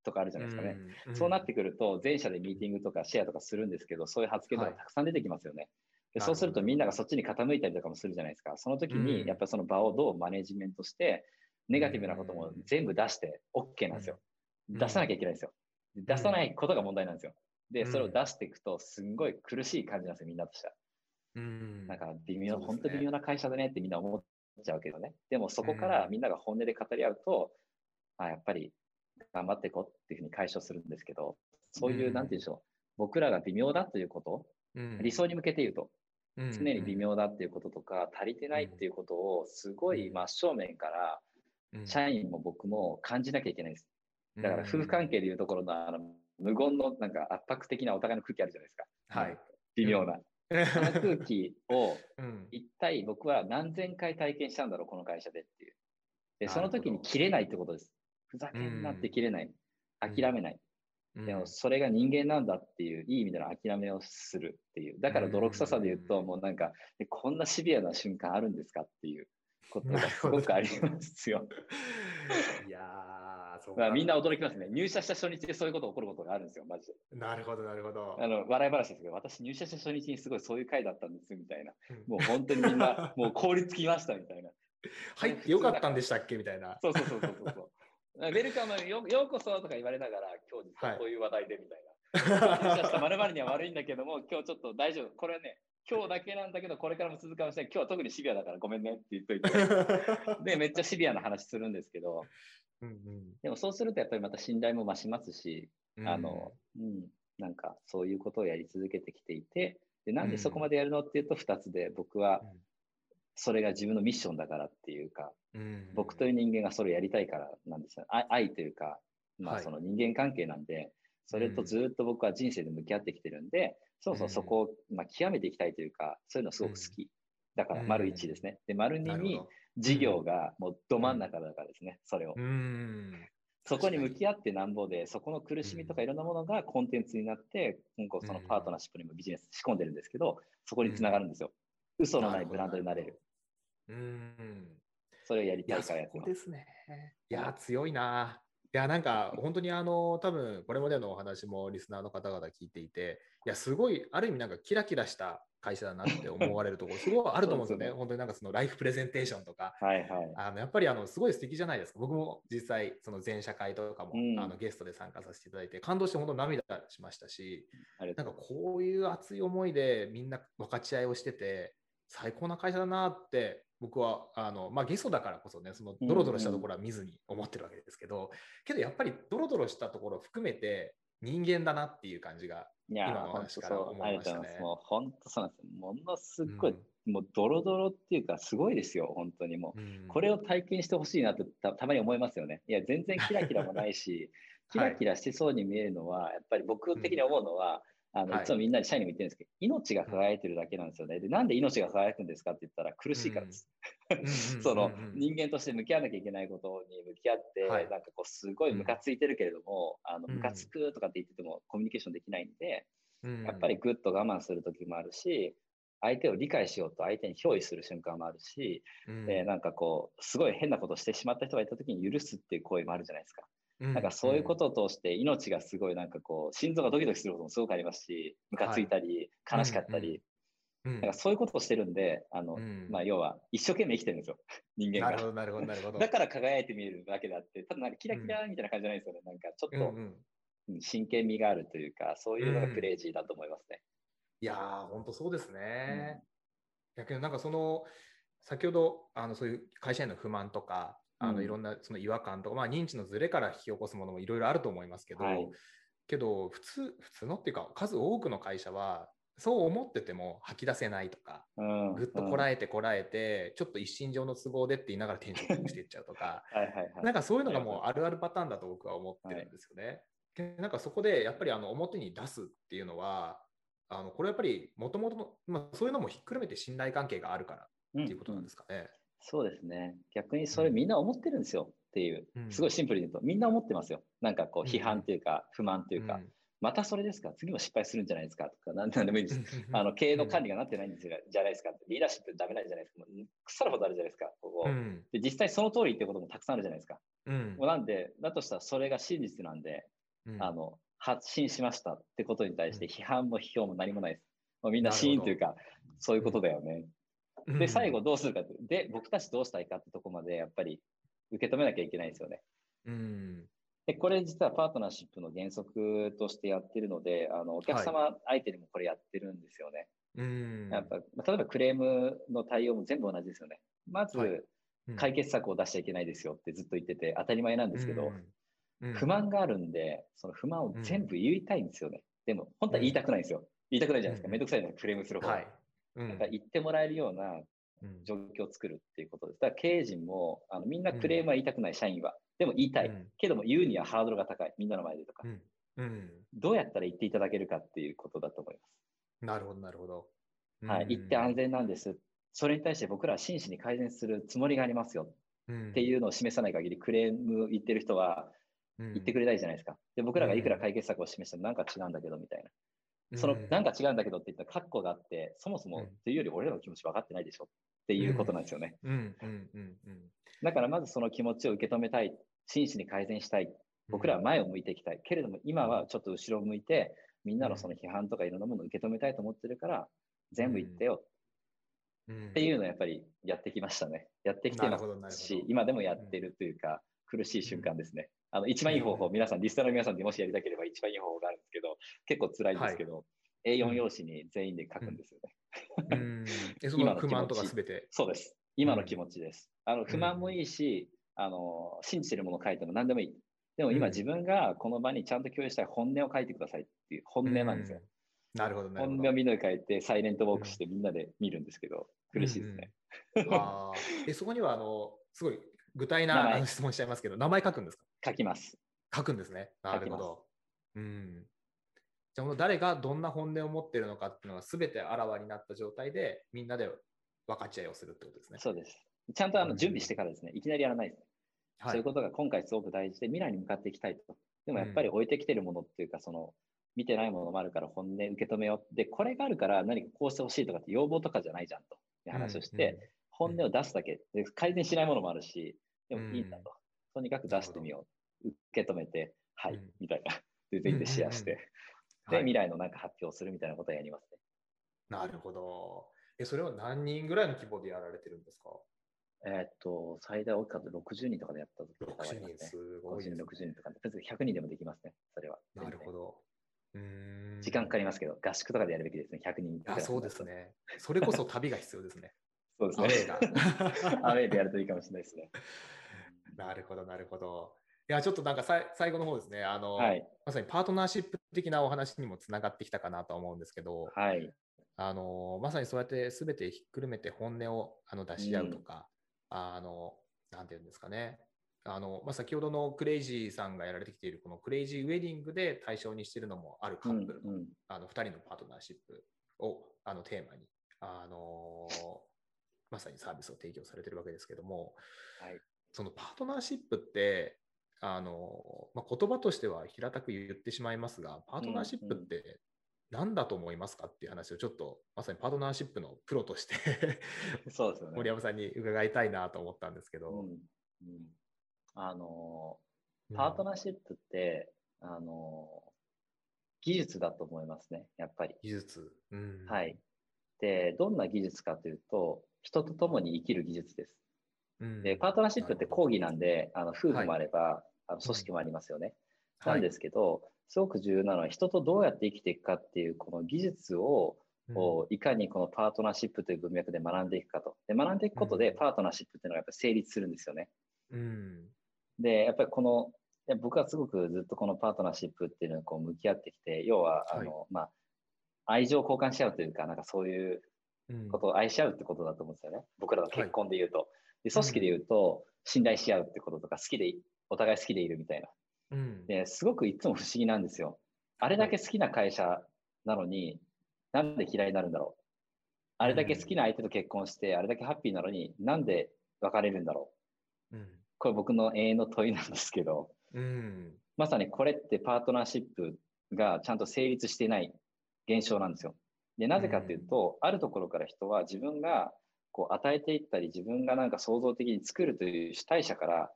とかあるじゃないですかね。うん。そうなってくると、全社でミーティングとかシェアとかするんですけど、そういう発言とかはい。たくさん出てきますよね。でなるほどそうするとみんながそっちに傾いたりとかもするじゃないですか。その時うんに、やっぱりその場をどうマネジメントして、ネガティブなことも全部出して OK なんですよ。うん出さなきゃいけないんですよ。出さないことが問題なんですよ。で、うんそれを出していくと、すんごい苦しい感じなんですよ、みんなとしては。うんなんか微妙、ね本当微妙な会社だねってみんな思っちゃうけどね。でもそこからみんなが本音で語り合うと、あやっぱり頑張っていこうっていうふうに解消するんですけど、そういう、うんなんて言うんでしょう、僕らが微妙だということ、うん理想に向けて言うと、うん常に微妙だっていうこととか、足りてないっていうことを、すごい真正面から、うん社員も僕も感じなきゃいけないんです。だから、夫婦係関係でいうところの、あの、無言のなんか圧迫的なお互いの空気あるじゃないですか。はい。微妙な。あの空気を、うん一体僕は何千回体験したんだろう、この会社でっていう。で、その時に切れないってことです。ふざけんなって切れない。諦めない。うんでも、それが人間なんだっていう、いい意味での諦めをするっていう。だから、泥臭さで言うと、うんもうなんか、えこんなシビアな瞬間あるんですかっていうことがすごくありますよ。いやー、そうまあ、みんな驚きますね。入社した初日でそういうこと起こることがあるんですよ、マジで。なるほど、なるほど。あの笑い話ですけど、私入社した初日にすごいそういう回だったんですみたいな。うんもう本当にみんな、もう凍りつきましたみたいな。入ってよかったんでしたっけみたいな。そうそうそうそうそう。ウェルカムよようこそとか言われながら、今日実はこういう話題でみたいな。入社したまるには悪いんだけども、今日ちょっと大丈夫。これね、今日だけなんだけど、これからも続くかもしれない。今日は特にシビアだからごめんねって言っといて。で、めっちゃシビアな話するんですけど、うんでもそうするとやっぱりまた信頼も増しますし、うんあの、うん、なんかそういうことをやり続けてきていて、でなんでそこまでやるのっていうと2つで、僕はそれが自分のミッションだからっていうか、うん僕という人間がそれをやりたいからなんですよ。あ愛というか、まはいあその人間関係なんで、それとずっと僕は人生で向き合ってきてるんで、そもそもそこを、まあ、極めていきたいというか、そういうのすごく好き。だから、うん丸1ですね。で、丸2に事業がもうど真ん中だからですね、それを。うん。そこに向き合ってなんぼで、そこの苦しみとかいろんなものがコンテンツになって、今後そのパートナーシップにもビジネス仕込んでるんですけど、そこにつながるんですよ。嘘のないブランドになれる。うん。それをやりたいからやってま。こですすね。いや、強いな。いや、なんか、本当にあの、多分これまでのお話もリスナーの方々聞いていて、いや、すごい、ある意味なんかキラキラした会社だなって思われるところ、すごいあると思うんですよね。本当になんかそのライフプレゼンテーションとか、はいはい。あのやっぱりあのすごい素敵じゃないですか。僕も実際、その全社会とかも、うんあのゲストで参加させていただいて、感動して本当涙しましたし、なんかこういう熱い思いでみんな分かち合いをしてて、最高な会社だなって、僕はあの、まあ、ゲストだからこそね、そのドロドロしたところは見ずに思ってるわけですけど、けどやっぱりドロドロしたところを含めて人間だなっていう感じが。今の話から思いましたね。もう本当そうなんですよ。ものすごい、うんもうドロドロっていうか、すごいですよ、本当にもう。うんこれを体験してほしいなってたたまに思いますよね。いや、全然キラキラもないし、キラキラしてそうに見えるのは、やっぱり僕的に思うのは、あのはい。いつもみんなに社員にも言ってるんですけど、命が輝いてるだけなんですよね。で、なんで命が輝くんですかって言ったら苦しいからです。その人間として向き合わなきゃいけないことに向き合って、はい。なんかこうすごいムカついてるけれども、あのうんムカつくとかって言っててもコミュニケーションできないんで、うん。やっぱりぐっと我慢する時もあるし、相手を理解しようと相手に憑依する瞬間もあるし、うん。でなんかこう、すごい変なことしてしまった人がいた時に許すっていう行為もあるじゃないですか。なんかそういうことを通して命がすごいなんかこう心臓がドキドキすることもすごくありますしムカついたり悲しかったり、なんかそういうことをしてるんであの、まあ、要は一生懸命生きてるんですよ 人間が。なるほどなるほどなるほど。だから輝いて見えるだけであってただなんかキラキラみたいな感じじゃないですよね、なんかちょっと、真剣味があるというかそういうのがクレイジーだと思いますね。いやー本当そうですね。逆になんかその先ほどあのそういう会社への不満とかあのいろんなその違和感とか、まあ、認知のずれから引き起こすものもいろいろあると思いますけど、はい、けど普通普通のっていうか数多くの会社はそう思ってても吐き出せないとか、うん、ぐっとこらえてこらえて、うん、ちょっと一身上の都合でって言いながら転職していっちゃうとか はい、なんかそういうのがもうあるあるパターンだと僕は思ってるんですよね。はい、なんかそこでやっぱりあの表に出すっていうのはあのこれやっぱりもともとそういうのもひっくるめて信頼関係があるからっていうことなんですかね。うんそうですね。逆にそれみんな思ってるんですよ。っていう、すごいシンプルに言うと、みんな思ってますよ。なんかこう批判というか、不満というか、またそれですか？次も失敗するんじゃないですか？とか、何でもいいです。あの経営の管理がなってないんですじゃないですかリーダーシップダメなんじゃないですか。腐るほどあるじゃないですか、ここ。で実際その通りってこともたくさんあるじゃないですか。うん、なんで、だとしたらそれが真実なんで、うん、あの発信しましたってことに対して批判も批評も何もないです。もうみんなシーンというか、そういうことだよね。で、最後どうするかって、で、僕たちどうしたいかってとこまでやっぱり受け止めなきゃいけないですよね。うん、でこれ実はパートナーシップの原則としてやってるので、あのお客様相手にもこれやってるんですよね。はい、やっぱ例えばクレームの対応も全部同じですよね。まず、解決策を出しちゃいけないですよってずっと言ってて当たり前なんですけど、不満があるんで、その不満を全部言いたいんですよね。でも、本当は言いたくないんですよ。言いたくないじゃないですか。めんどくさいのクレームする方が。はいなんか言ってもらえるような状況を作るっていうことです。だから経営陣もあのみんなクレームは言いたくない、社員は。でも言いたい。けども言うにはハードルが高い。みんなの前でとか。どうやったら言っていただけるかっていうことだと思います。なるほど、なるほど。はい、言って安全なんです。それに対して僕らは真摯に改善するつもりがありますよ。っていうのを示さない限り、クレーム言ってる人は言ってくれないじゃないですか。で、僕らがいくら解決策を示してもなんか違うんだけどみたいな。その、なんか違うんだけどって言ったら、括弧があって、そもそもというより俺らの気持ち分かってないでしょっていうことなんですよね。だからまずその気持ちを受け止めたい、真摯に改善したい、僕らは前を向いていきたい。けれども今はちょっと後ろを向いて、みんなのその批判とかいろんなものを受け止めたいと思ってるから、全部言ってよ。っていうのをやっぱりやってきましたね。やってきてますし、今でもやってるというか、苦しい瞬間ですね。あの一番いい方法、皆さん、リストの皆さんでもしやりたければ一番いい方法があるんですけど、結構辛いんですけど、はい、A4 用紙に全員で書くんですよね。うん、その不満とかすべて。そうです。今の気持ちです。あの不満もいいし、あの信じてるものを書いても何でもいい。でも今自分がこの場にちゃんと共有したい本音を書いてくださいっていう本音なんですよ。なるほど、本音をみんなで書いて、サイレントウォークしてみんなで見るんですけど、苦しいですね。あえそこにはあのすごい具体な質問しちゃいますけど、名前書くんですか？書きます。書くんですね。なるほど。うん。じゃあ、誰がどんな本音を持っているのかっていうのが全てあらわになった状態で、みんなで分かち合いをするってことですね。そうです。ちゃんとあの準備してからですね、いきなりやらないですね。はい、そういうことが今回すごく大事で、未来に向かっていきたいと。でもやっぱり置いてきてるものっていうか、その、見てないものもあるから本音受け止めよう。で、これがあるから何かこうしてほしいとかって要望とかじゃないじゃんという話をして、本音を出すだけで改善しないものもあるし、でもいいんだと。とにかく出してみよう。受け止めて、はい、みたいな。で、全員でシェアして、で、未来のなんか発表するみたいなことをやりますね。なるほど。え、それは何人ぐらいの規模でやられてるんですか？えっと、最大大きかった60人とかでやった時とかありますね。すごい、ね。50人、60人とかで、100人でもできますね、それは。なるほど。うん時間かかりますけど、合宿とかでやるべきですね、100人あそうですね。それこそ旅が必要ですね。そうですね。アウェーが。アウェーでやるといいかもしれないですね。なるほど、なるほど。いや、ちょっとなんかさ最後の方ですね、あの、はい、まさにパートナーシップ的なお話にもつながってきたかなと思うんですけど、はい、あのまさにそうやってすべてひっくるめて本音をあの出し合うとか、うん、あの、なんていうんですかね、あのまあ、先ほどのクレイジーさんがやられてきているこのクレイジーウェディングで対象にしているのもあるカップルの,、あの2人のパートナーシップをあのテーマに、あのまさにサービスを提供されているわけですけども、はい、そのパートナーシップってあの、まあ、言葉としては平たく言ってしまいますがパートナーシップって何だと思いますかっていう話をちょっとまさにパートナーシップのプロとして そうですよ、ね、森山さんに伺いたいなと思ったんですけど。うんうん、あのパートナーシップって、あの、技術だと思いますね、やっぱり。技術。うんはい。で、どんな技術かというと、人と共に生きる技術です。うんで、パートナーシップって講義なんで、あの夫婦もあれば、あの組織もありますよね。なんですけど、すごく重要なのは、人とどうやって生きていくかっていう、この技術を、をいかにこのパートナーシップという文脈で学んでいくかと。で、学んでいくことで、うんパートナーシップっていうのがやっぱり成立するんですよね。うん。で、やっぱりこの、いや僕はすごくずっとこのパートナーシップっていうのにこう向き合ってきて、要は、あの、まあ、愛情を交換し合うというか、なんかそういううんことを愛し合うってことだと思うんですよね。僕らの結婚で言うと。で組織で言うと、信頼し合うってこととか、好きでい、お互い好きでいるみたいな。うん。ですごくいつも不思議なんですよ。あれだけ好きな会社なのに、なんで嫌いになるんだろう。あれだけ好きな相手と結婚して、あれだけハッピーなのになんで別れるんだろう。うん。これ僕の永遠の問いなんですけど、うん。まさにこれってパートナーシップがちゃんと成立していない現象なんですよ。で、なぜかっていうと、あるところから人は自分がこう与えていったり、自分がなんか創造的に作るという主体者から、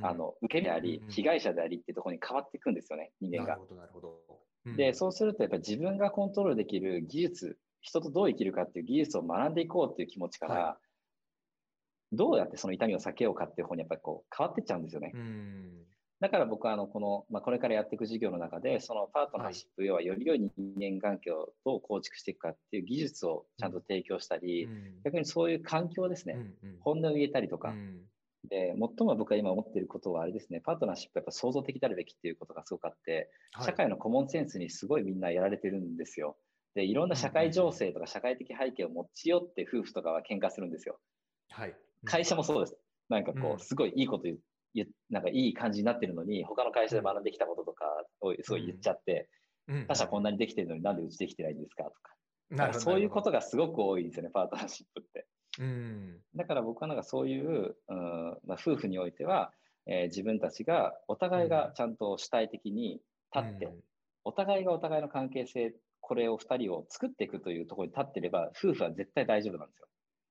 あの受け身でありうん、被害者でありっていうところに変わっていくんですよね、人間が。で、そうするとやっぱり自分がコントロールできる技術、人とどう生きるかっていう技術を学んでいこうっていう気持ちから、はどうやってその痛みを避けようかっていう方にやっぱりこう変わっていっちゃうんですよね。うん。だから僕はあのこの、まあ、これからやっていく事業の中で、そのパートナーシップ、要はより良い人間関係をどう構築していくかっていう技術をちゃんと提供したり、うん逆にそういう環境ですね、うんうん本音を言えたりとか、うんで、最も僕が今思っていることはあれですね、パートナーシップはやっぱ創造的であるべきっていうことがすごくあって、はい社会のコモンセンスにすごいみんなやられてるんですよ。で、いろんな社会情勢とか社会的背景を持ち寄って夫婦とかは喧嘩するんですよ。はい。会社もそうです。なんかこうすごいいいこと言う、言うなんかいい感じになってるのに、他の会社で学んできたこととかをすごい言っちゃって、うん他社こんなにできてるのになんでうちできてないんですかとか。なるほどそういうことがすごく多いんですよね、パートナーシップって。うん。だから僕はなんかそういう、うんまあ、夫婦においては、えー自分たちがお互いがちゃんと主体的に立って、お互いがお互いの関係性、これを2人を作っていくというところに立ってれば、夫婦は絶対大丈夫なんですよ。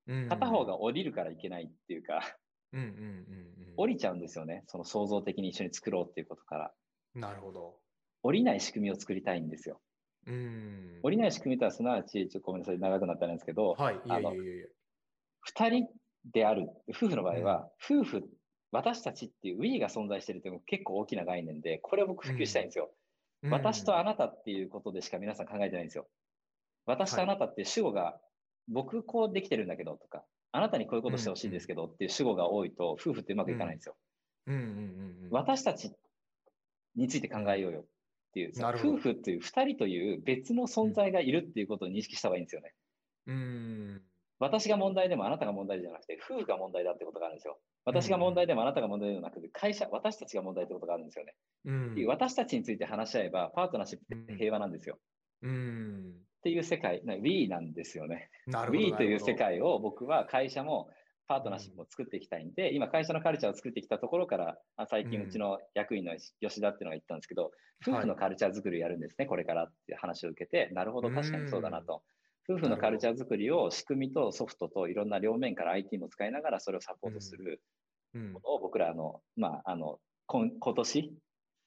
うん片方が降りるからいけないっていうか、うんうんうんうん。降りちゃうんですよね。その創造的に一緒に作ろうっていうことから。なるほど。降りない仕組みを作りたいんですよ。うん。降りない仕組みとはすなわち、ちょっとごめんなさい、長くなったんですけど、はい。いやあのいやいやいや。2人である、夫婦の場合は、夫婦、私たちっていう We が存在してるっていうのが結構大きな概念で、これを僕普及したいんですよ。私とあなたっていうことでしか皆さん考えてないんですよ。私とあなたって主語が、僕こうできてるんだけどとか、あなたにこういうことしてほしいんですけどっていう主語が多いと、夫婦ってうまくいかないんですよ。うんうんうんうん。私たちについて考えようよっていう、夫婦っていう2人という別の存在がいるっていうことを認識した方がいいんですよね。うん。私が問題でもあなたが問題じゃなくて、夫婦が問題だってことがあるんですよ。私が問題でもあなたが問題でもなくて、会社、私たちが問題ってことがあるんですよね。うん。私たちについて話し合えば、パートナーシップって平和なんですよ。うん。っていう世界、な We なんですよね。なるほど。We という世界を僕は会社もパートナーシップを作っていきたいんで、今会社のカルチャーを作ってきたところから、あ最近うん。うちの役員の吉田っていうのが言ったんですけど、夫婦のカルチャー作りをやるんですね、これからっていう話を受けて、なるほど、確かにそうだなと。夫婦のカルチャー作りを仕組みとソフトといろんな両面から IT も使いながらそれをサポートするほどうん。ものを僕らあの、まあ、あの今今年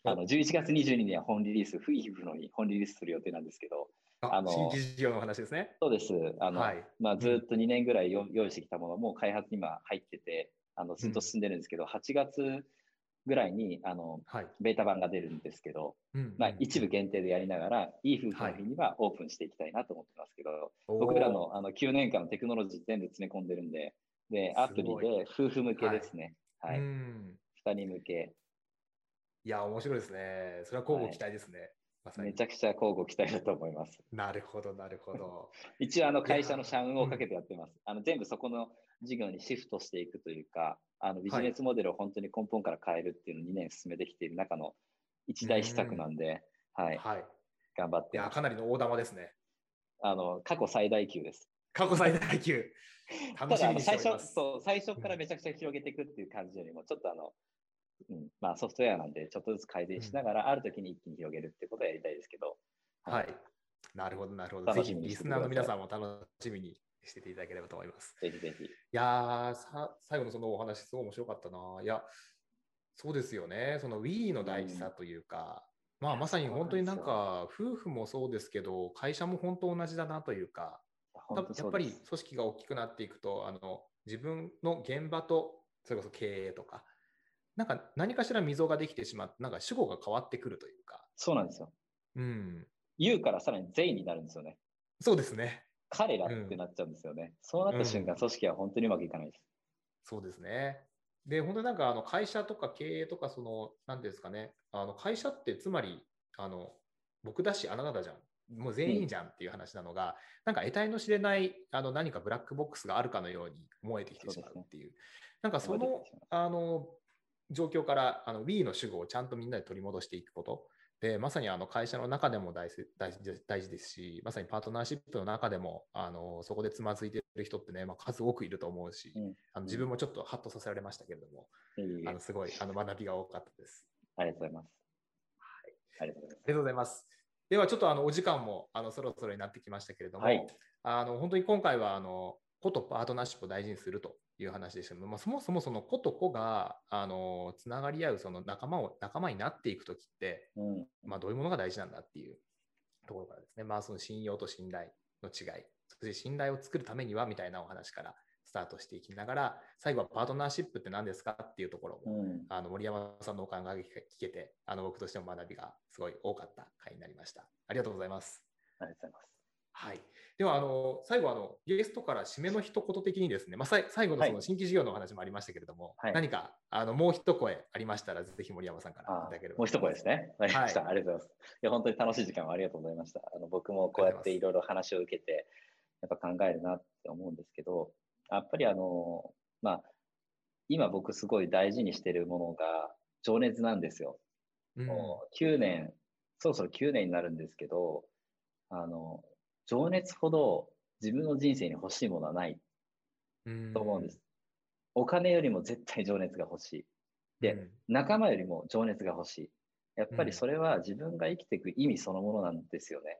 あの11月22日には本リリース、夫婦のに本リリースする予定なんですけど、ああの新規事業の話ですね。そうです。あの、はいまあ、ずっと2年ぐらいよ用意してきたものも開発に今入ってて、あのずっと進んでるんですけど、8月ぐらいにあのはい。ベータ版が出るんですけど、うんまあ、一部限定でやりながら、いい夫婦の日にはオープンしていきたいなと思ってますけど、僕らのあの9年間のテクノロジー全部詰め込んでるんで、で、アプリで夫婦向けですね。はい。うん。2人向け。いや、面白いですね。それは交互期待ですね。まさにめちゃくちゃ交互期待だと思います。なるほど、なるほど。一応あの会社の社運をかけてやってます。あの全部そこの事業にシフトしていくというか、あのビジネスモデルを本当に根本から変えるっていうのを2年進めてきている中の一大施策なんで、はい、はい。頑張っいや、てます。かなりの大玉ですね。あの過去最大級です。過去最大級。楽しみにしてただあの最おります。初そう最初からめちゃくちゃ広げていくっていう感じよりも、ちょっとあの、うん、まあソフトウェアなんで、ちょっとずつ改善しながら、ある時に一気に広げるってことをやりたいですけど、はい。なるほど、なるほど。楽ぜひリスナーの皆さんも楽しみにしていただければと思います。ぜひぜひ。いやーさ、最後のそのお話、すごい面白かったな。いや、そうですよね。その Wii の大事さというか、まあまさに本当になんか夫婦もそうですけど、会社も本当同じだなというか、やっぱり組織が大きくなっていくと、あの自分の現場とそれこそ経営とか、なんか何かしら溝ができてしまって、なんか主語が変わってくるというか。そうなんですよ。うん。言うからさらに全員になるんですよね。そうですね。彼らってなっちゃうんですよね。うん、そうなった瞬間、組織は本当にうまくいかないです。そうですね。で、本当になんかあの会社とか経営とか、その、なんですかね、あの会社ってつまり、あの僕だし、あなただじゃん。もう全員じゃんっていう話なのが、うん、なんか得体の知れないあの何かブラックボックスがあるかのように思えてきてしまうっていう。うね、なんかそのあの状況からあの Wii の主語をちゃんとみんなで取り戻していくこと。でまさにあの会社の中でも大事大事ですし、まさにパートナーシップの中でもあのそこでつまずいている人ってね、まあ、数多くいると思うし、うん、あの自分もちょっとハッとさせられましたけれども、うん、あのすごいあの学びが多かったです。ありがとうございます。はい、ありがとうございます。ではちょっとあのお時間もあのそろそろになってきましたけれども、はい、あの本当に今回はあの子とパートナーシップを大事にするという話でしたけど、まあ、そもそもその子と子があのつながり合うその仲間を仲間になっていくときって、うん、まあ、どういうものが大事なんだっていうところからですね、まあ、その信用と信頼の違い、そして信頼を作るためにはみたいなお話からスタートしていきながら、最後はパートナーシップって何ですかっていうところも、うん、あの森山さんのお考えが聞けて、あの僕としても学びがすごい多かった回になりました。ありがとうございます。ありがとうございます。はい、ではあの最後あの、ゲストから締めの一言的にですね、まあ、最後のその新規事業のお話もありましたけれども、はい、何かあのもう一声ありましたら、ぜひ森山さんからいただければもう一声ですね。わりました、はい、ありがとうございます。いや本当に楽しい時間をありがとうございました。あの僕もこうやっていろいろ話を受けて、やっぱ考えるなって思うんですけど、やっぱりあの、まあ、今僕すごい大事にしてるものが情熱なんですよ。うん、もう9年、そろそろ9年になるんですけど、あの、情熱ほど自分の人生に欲しいものはない。と思うんです。お金よりも絶対情熱が欲しい。で、仲間よりも情熱が欲しい。やっぱりそれは自分が生きていく意味そのものなんですよね。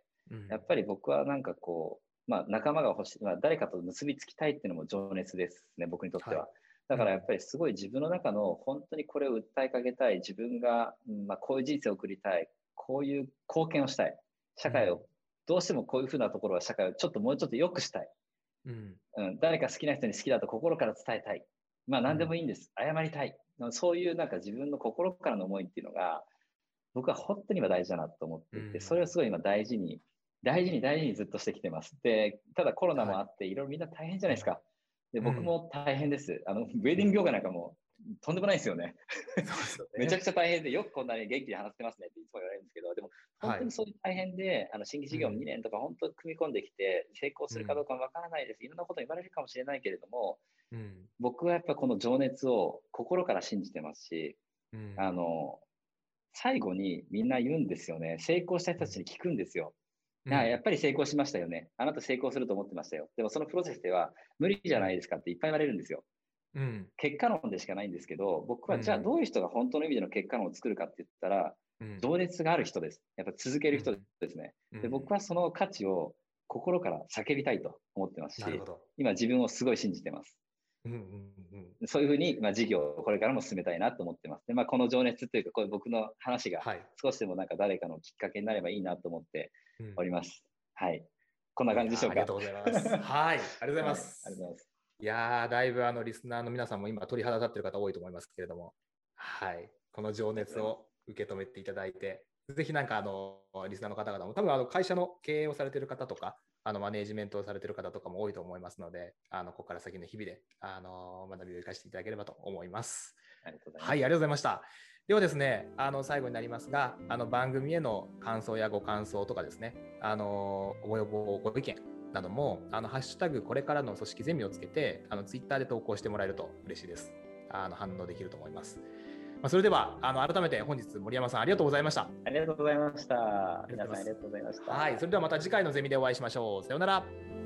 やっぱり僕はなんかこう、まあ、仲間が欲しい、まあ、誰かと結びつきたいっていうのも情熱ですね、僕にとっては。はい、だからやっぱりすごい自分の中の本当にこれを訴えかけたい、自分が、まあ、こういう人生を送りたい、こういう貢献をしたい、社会をどうしてもこういうふうなところは社会をちょっともうちょっと良くしたい。うん、うん、誰か好きな人に好きだと心から伝えたい。まあ何でもいいんです。謝りたい。そういうなんか自分の心からの思いっていうのが、僕は本当に今大事だなと思っていて、それをすごい今大事に、大事に大事にずっとしてきてます。で、ただコロナもあって、いろいろみんな大変じゃないですか。で、僕も大変です。あの、ウェディング業界なんかもとんでもないですよね。めちゃくちゃ大変で、よくこんなに元気で話してますねっていつも言われるんですけど、でも本当にそういう大変で、はい、あの新規事業も2年とか本当組み込んできて、成功するかどうかわからないです、いろんなこと言われるかもしれないけれども、うん、僕はやっぱこの情熱を心から信じてますし、うん、あの最後にみんな言うんですよね。成功した人たちに聞くんですよ。うん、やっぱり成功しましたよね。あなた成功すると思ってましたよ。でもそのプロセスでは無理じゃないですかっていっぱい言われるんですよ。うん、結果論でしかないんですけど、僕はじゃあどういう人が本当の意味での結果論を作るかって言ったら、うん、情熱がある人です。やっぱ続ける人ですね、うん、で。僕はその価値を心から叫びたいと思ってますし、今自分をすごい信じてます。うんうんうん、そういうふうに、まあ、事業をこれからも進めたいなと思ってます。で、まあ、この情熱というか、こういう僕の話が少しでもなんか誰かのきっかけになればいいなと思っております。はい。こんな感じでしょうか。ありがとうございます。はい。ありがとうございます。はい、ありがとうございます。いやー、だいぶあのリスナーの皆さんも今鳥肌立ってる方多いと思いますけれども、はい、この情熱を受け止めていただいて、ぜひなんかあのリスナーの方々も、多分あの会社の経営をされている方とか、あのマネージメントをされている方とかも多いと思いますので、あのここから先の日々であの学びを生かしていただければと思います。ありがとうございます。はい、ありがとうございました。ではですね、あの最後になりますが、あの番組への感想やご感想とかですね、あのご要望、ご意見なども、あのハッシュタグこれからの組織ゼミをつけて、あのツイッターで投稿してもらえると嬉しいです。あの反応できると思います。まあ、それではあの改めて本日森山さんありがとうございました。ありがとうございました。皆さんありがとうございました。はい、それではまた次回のゼミでお会いしましょう。さようなら。